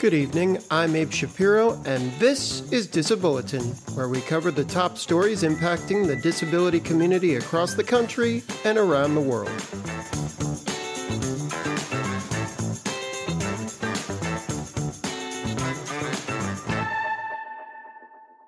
Good evening, I'm Abe Shapiro, and this is Disabulletin, where we cover the top stories impacting the disability community across the country and around the world.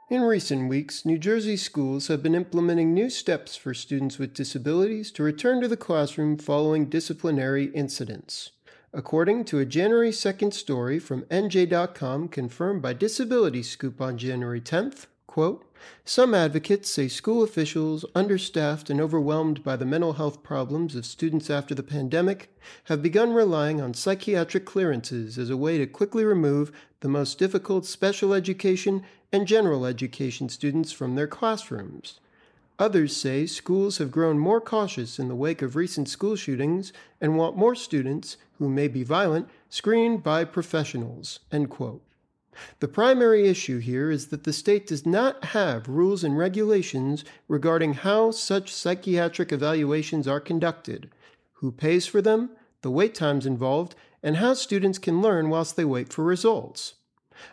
In recent weeks, New Jersey schools have been implementing new steps for students with disabilities to return to the classroom following disciplinary incidents. According to a January 2nd story from NJ.com confirmed by Disability Scoop on January 10th, quote, some advocates say school officials, understaffed and overwhelmed by the mental health problems of students after the pandemic, have begun relying on psychiatric clearances as a way to quickly remove the most difficult special education and general education students from their classrooms. Others say schools have grown more cautious in the wake of recent school shootings and want more students, who may be violent, screened by professionals. The primary issue here is that the state does not have rules and regulations regarding how such psychiatric evaluations are conducted, who pays for them, the wait times involved, and how students can learn whilst they wait for results.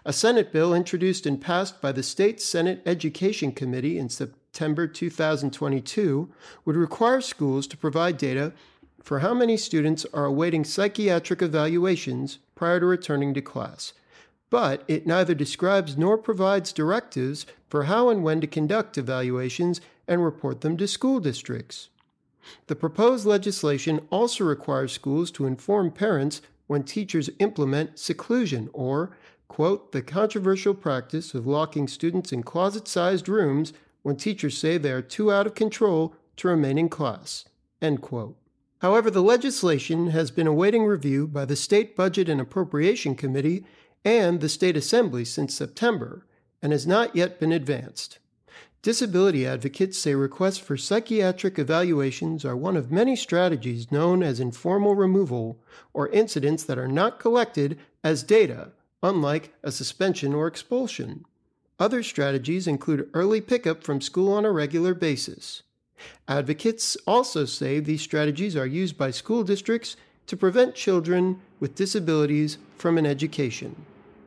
A Senate bill introduced and passed by the State Senate Education Committee in September 2022 would require schools to provide data for how many students are awaiting psychiatric evaluations prior to returning to class but it neither describes nor provides directives for how and when to conduct evaluations and report them to school districts. The proposed legislation also requires schools to inform parents when teachers implement seclusion or, quote, the controversial practice of locking students in closet sized rooms when teachers say they are too out of control to remain in class. However, the legislation has been awaiting review by the State Budget and Appropriation Committee and the State Assembly since September and has not yet been advanced. Disability advocates say requests for psychiatric evaluations are one of many strategies known as informal removal or incidents that are not collected as data, unlike a suspension or expulsion. Other strategies include early pickup from school on a regular basis. Advocates also say these strategies are used by school districts to prevent children with disabilities from an education.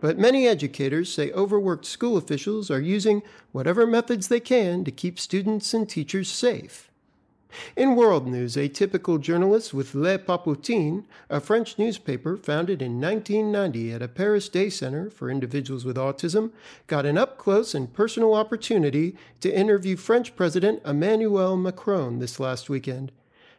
But many educators say overworked school officials are using whatever methods they can to keep students and teachers safe. In world news, a typical journalist with Le Papotin, a French newspaper founded in 1990 at a Paris day center for individuals with autism, got an up close and personal opportunity to interview French President Emmanuel Macron this last weekend.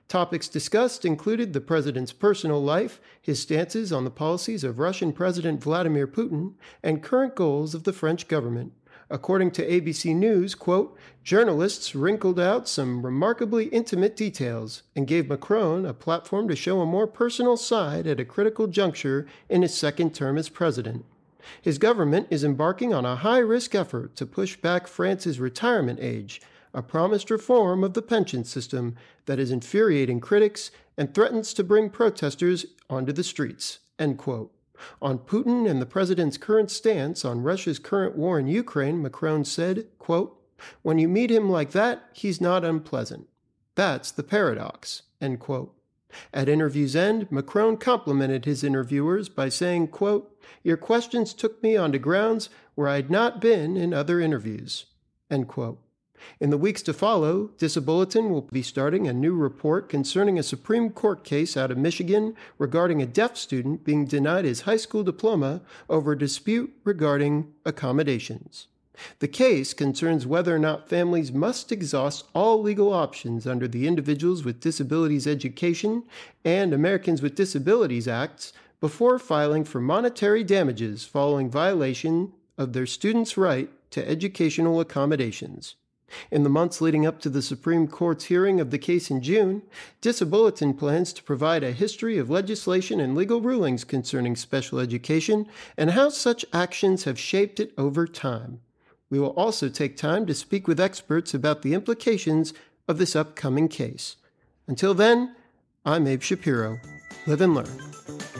Topics discussed included the president's personal life, his stances on the policies of Russian President Vladimir Putin, and current goals of the French government. According to ABC News, quote, journalists wrinkled out some remarkably intimate details and gave Macron a platform to show a more personal side at a critical juncture in his second term as president. His government is embarking on a high risk effort to push back France's retirement age a promised reform of the pension system that is infuriating critics and threatens to bring protesters onto the streets. End quote. On Putin and the president's current stance on Russia's current war in Ukraine, Macron said, quote, When you meet him like that, he's not unpleasant. That's the paradox. End quote. At interview's end, Macron complimented his interviewers by saying, quote, Your questions took me onto grounds where I'd not been in other interviews. End quote. In the weeks to follow, Disabulletin will be starting a new report concerning a Supreme Court case out of Michigan regarding a deaf student being denied his high school diploma over a dispute regarding accommodations. The case concerns whether or not families must exhaust all legal options under the Individuals with Disabilities Education and Americans with Disabilities Acts before filing for monetary damages following violation of their students' right to educational accommodations. In the months leading up to the Supreme Court's hearing of the case in June, Disabulletin plans to provide a history of legislation and legal rulings concerning special education and how such actions have shaped it over time. We will also take time to speak with experts about the implications of this upcoming case. Until then, I'm Abe Shapiro. Live and learn.